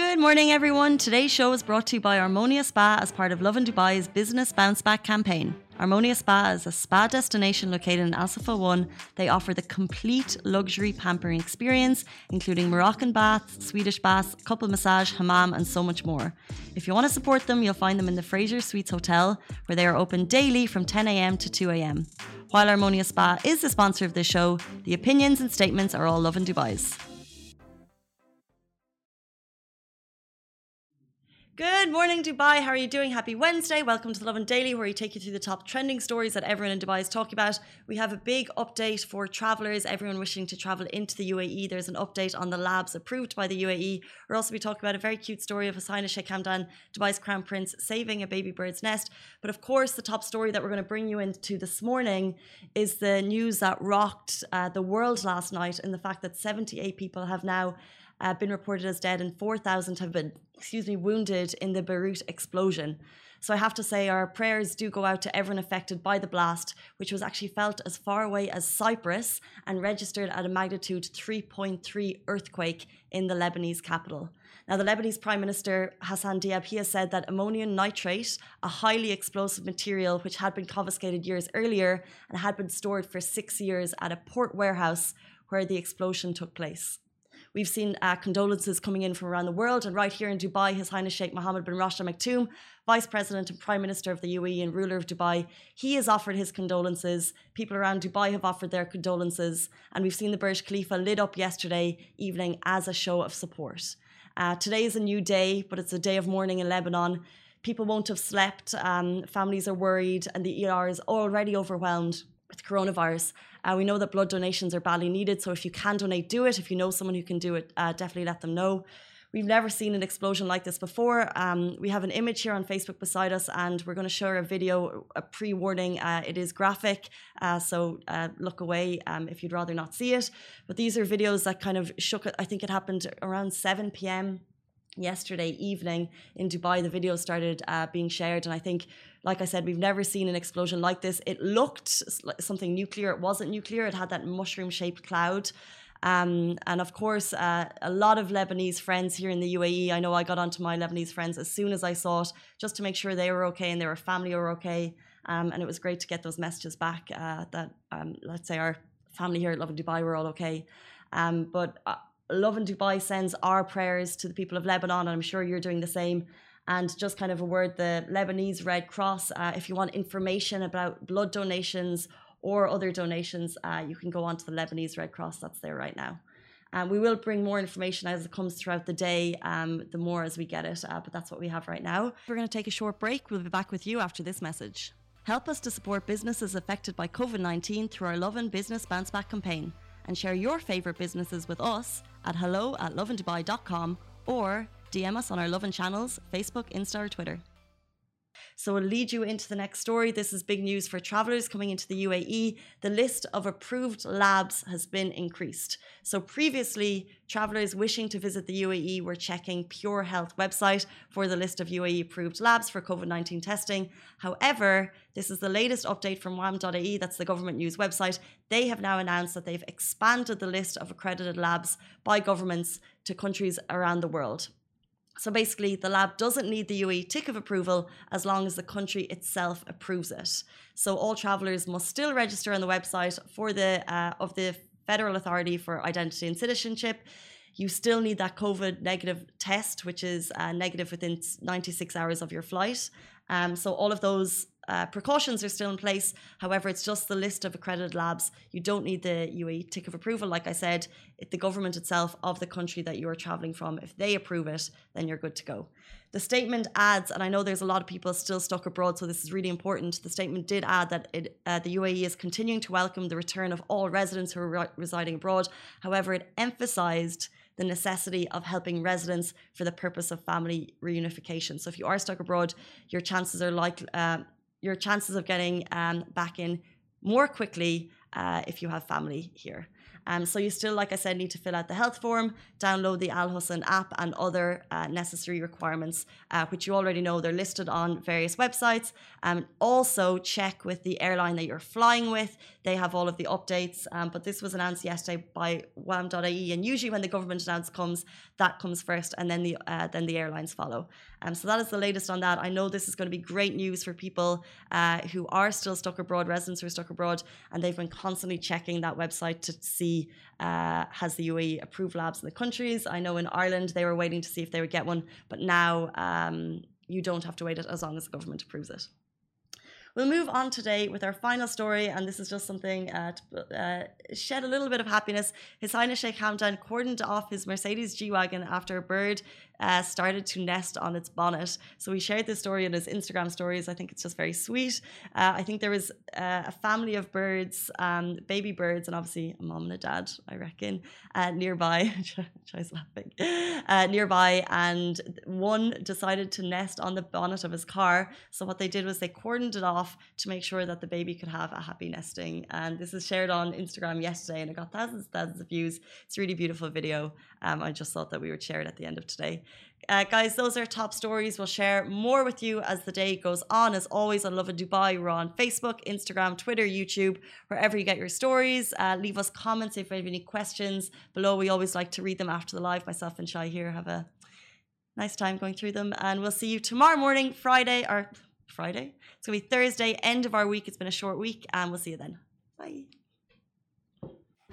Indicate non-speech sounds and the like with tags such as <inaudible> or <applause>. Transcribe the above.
Good morning, everyone. Today's show is brought to you by Armonia Spa as part of Lovin Dubai's Business Bounce Back campaign. Armonia Spa is a spa destination located in Al Safa 1. They offer the complete luxury pampering experience, including Moroccan baths, Swedish baths, couple massage, hammam, and so much more. If you want to support them, you'll find them in the Fraser Suites Hotel, where they are open daily from 10 a.m. to 2 a.m. While Armonia Spa is the sponsor of this show, the opinions and statements are all Lovin Dubai's. Good morning, Dubai. How are you doing? Happy Wednesday. Welcome to the Lovin Daily, where we take you through the top trending stories that everyone in Dubai is talking about. We have a big update for travellers, everyone wishing to travel into the UAE. There's an update on the labs approved by the UAE. We're also be talking about a very cute story of Highness Sheikh Hamdan, Dubai's Crown Prince, saving a baby bird's nest. But of course, the top story that we're going to bring you into this morning is the news that rocked uh, the world last night, and the fact that 78 people have now uh, been reported as dead and 4,000 have been, excuse me, wounded in the Beirut explosion. So I have to say, our prayers do go out to everyone affected by the blast, which was actually felt as far away as Cyprus and registered at a magnitude 3.3 earthquake in the Lebanese capital. Now, the Lebanese Prime Minister Hassan Diab he has said that ammonium nitrate, a highly explosive material which had been confiscated years earlier and had been stored for six years at a port warehouse where the explosion took place. We've seen uh, condolences coming in from around the world, and right here in Dubai, His Highness Sheikh Mohammed bin Rashid Al Maktoum, Vice President and Prime Minister of the UAE and ruler of Dubai, he has offered his condolences. People around Dubai have offered their condolences, and we've seen the Burj Khalifa lit up yesterday evening as a show of support. Uh, today is a new day, but it's a day of mourning in Lebanon. People won't have slept, um, families are worried, and the ER is already overwhelmed with coronavirus. Uh, we know that blood donations are badly needed, so if you can donate, do it. If you know someone who can do it, uh, definitely let them know. We've never seen an explosion like this before. Um, we have an image here on Facebook beside us, and we're going to show a video, a pre warning. Uh, it is graphic, uh, so uh, look away um, if you'd rather not see it. But these are videos that kind of shook it. I think it happened around 7 p.m. yesterday evening in Dubai. The video started uh, being shared, and I think like I said, we've never seen an explosion like this. It looked like something nuclear. It wasn't nuclear. It had that mushroom shaped cloud. Um, and of course, uh, a lot of Lebanese friends here in the UAE. I know I got onto my Lebanese friends as soon as I saw it, just to make sure they were okay and their family were okay. Um, and it was great to get those messages back uh, that, um, let's say, our family here at Lovin Dubai were all okay. Um, but uh, Lovin Dubai sends our prayers to the people of Lebanon, and I'm sure you're doing the same. And just kind of a word the Lebanese Red Cross, uh, if you want information about blood donations or other donations, uh, you can go on to the Lebanese Red Cross that's there right now. Um, we will bring more information as it comes throughout the day, um, the more as we get it, uh, but that's what we have right now. We're going to take a short break. We'll be back with you after this message. Help us to support businesses affected by COVID 19 through our Lovin Business Bounce Back campaign and share your favourite businesses with us at hello at lovindubai.com or DM us on our Lovin channels, Facebook, Insta, or Twitter. So we'll lead you into the next story. This is big news for travellers coming into the UAE. The list of approved labs has been increased. So previously, travellers wishing to visit the UAE were checking Pure Health website for the list of UAE approved labs for COVID-19 testing. However, this is the latest update from WAM.ae, that's the government news website. They have now announced that they've expanded the list of accredited labs by governments to countries around the world. So basically, the lab doesn't need the UAE tick of approval as long as the country itself approves it. So all travellers must still register on the website for the uh, of the Federal Authority for Identity and Citizenship. You still need that COVID negative test, which is uh, negative within 96 hours of your flight. Um, so all of those uh, precautions are still in place. However, it's just the list of accredited labs. You don't need the UAE tick of approval. Like I said, the government itself of the country that you are traveling from, if they approve it, then you're good to go. The statement adds, and I know there's a lot of people still stuck abroad, so this is really important. The statement did add that it, uh, the UAE is continuing to welcome the return of all residents who are re- residing abroad. However, it emphasized the necessity of helping residents for the purpose of family reunification. So if you are stuck abroad, your chances are like uh, your chances of getting um, back in more quickly uh, if you have family here. Um, so you still, like I said, need to fill out the health form, download the Al Hosn app, and other uh, necessary requirements, uh, which you already know. They're listed on various websites. Um, also, check with the airline that you're flying with. They have all of the updates. Um, but this was announced yesterday by WAM.ae, and usually when the government announcement comes, that comes first, and then the uh, then the airlines follow. Um, so that is the latest on that. I know this is going to be great news for people uh, who are still stuck abroad, residents who are stuck abroad, and they've been constantly checking that website to see uh, has the UAE approved labs in the countries. I know in Ireland they were waiting to see if they would get one, but now um, you don't have to wait it as long as the government approves it. We'll move on today with our final story, and this is just something uh, to uh, shed a little bit of happiness. His Highness Sheikh Hamdan cordoned off his Mercedes G Wagon after a bird uh, started to nest on its bonnet. So he shared this story in his Instagram stories. I think it's just very sweet. Uh, I think there was uh, a family of birds, um, baby birds, and obviously a mom and a dad, I reckon, uh, nearby. <laughs> Tries laughing. Uh, nearby, and one decided to nest on the bonnet of his car. So what they did was they cordoned it off to make sure that the baby could have a happy nesting. And this is shared on Instagram yesterday, and it got thousands and thousands of views. It's a really beautiful video. Um, I just thought that we would share it at the end of today. Uh, guys, those are top stories. We'll share more with you as the day goes on. As always, on Lovin Dubai, we're on Facebook, Instagram, Twitter, YouTube, wherever you get your stories. Uh, leave us comments if you have any questions below. We always like to read them after the live. Myself and Shai here have a nice time going through them. And we'll see you tomorrow morning, Friday, or Friday. It's going to be Thursday, end of our week. It's been a short week, and we'll see you then. Bye.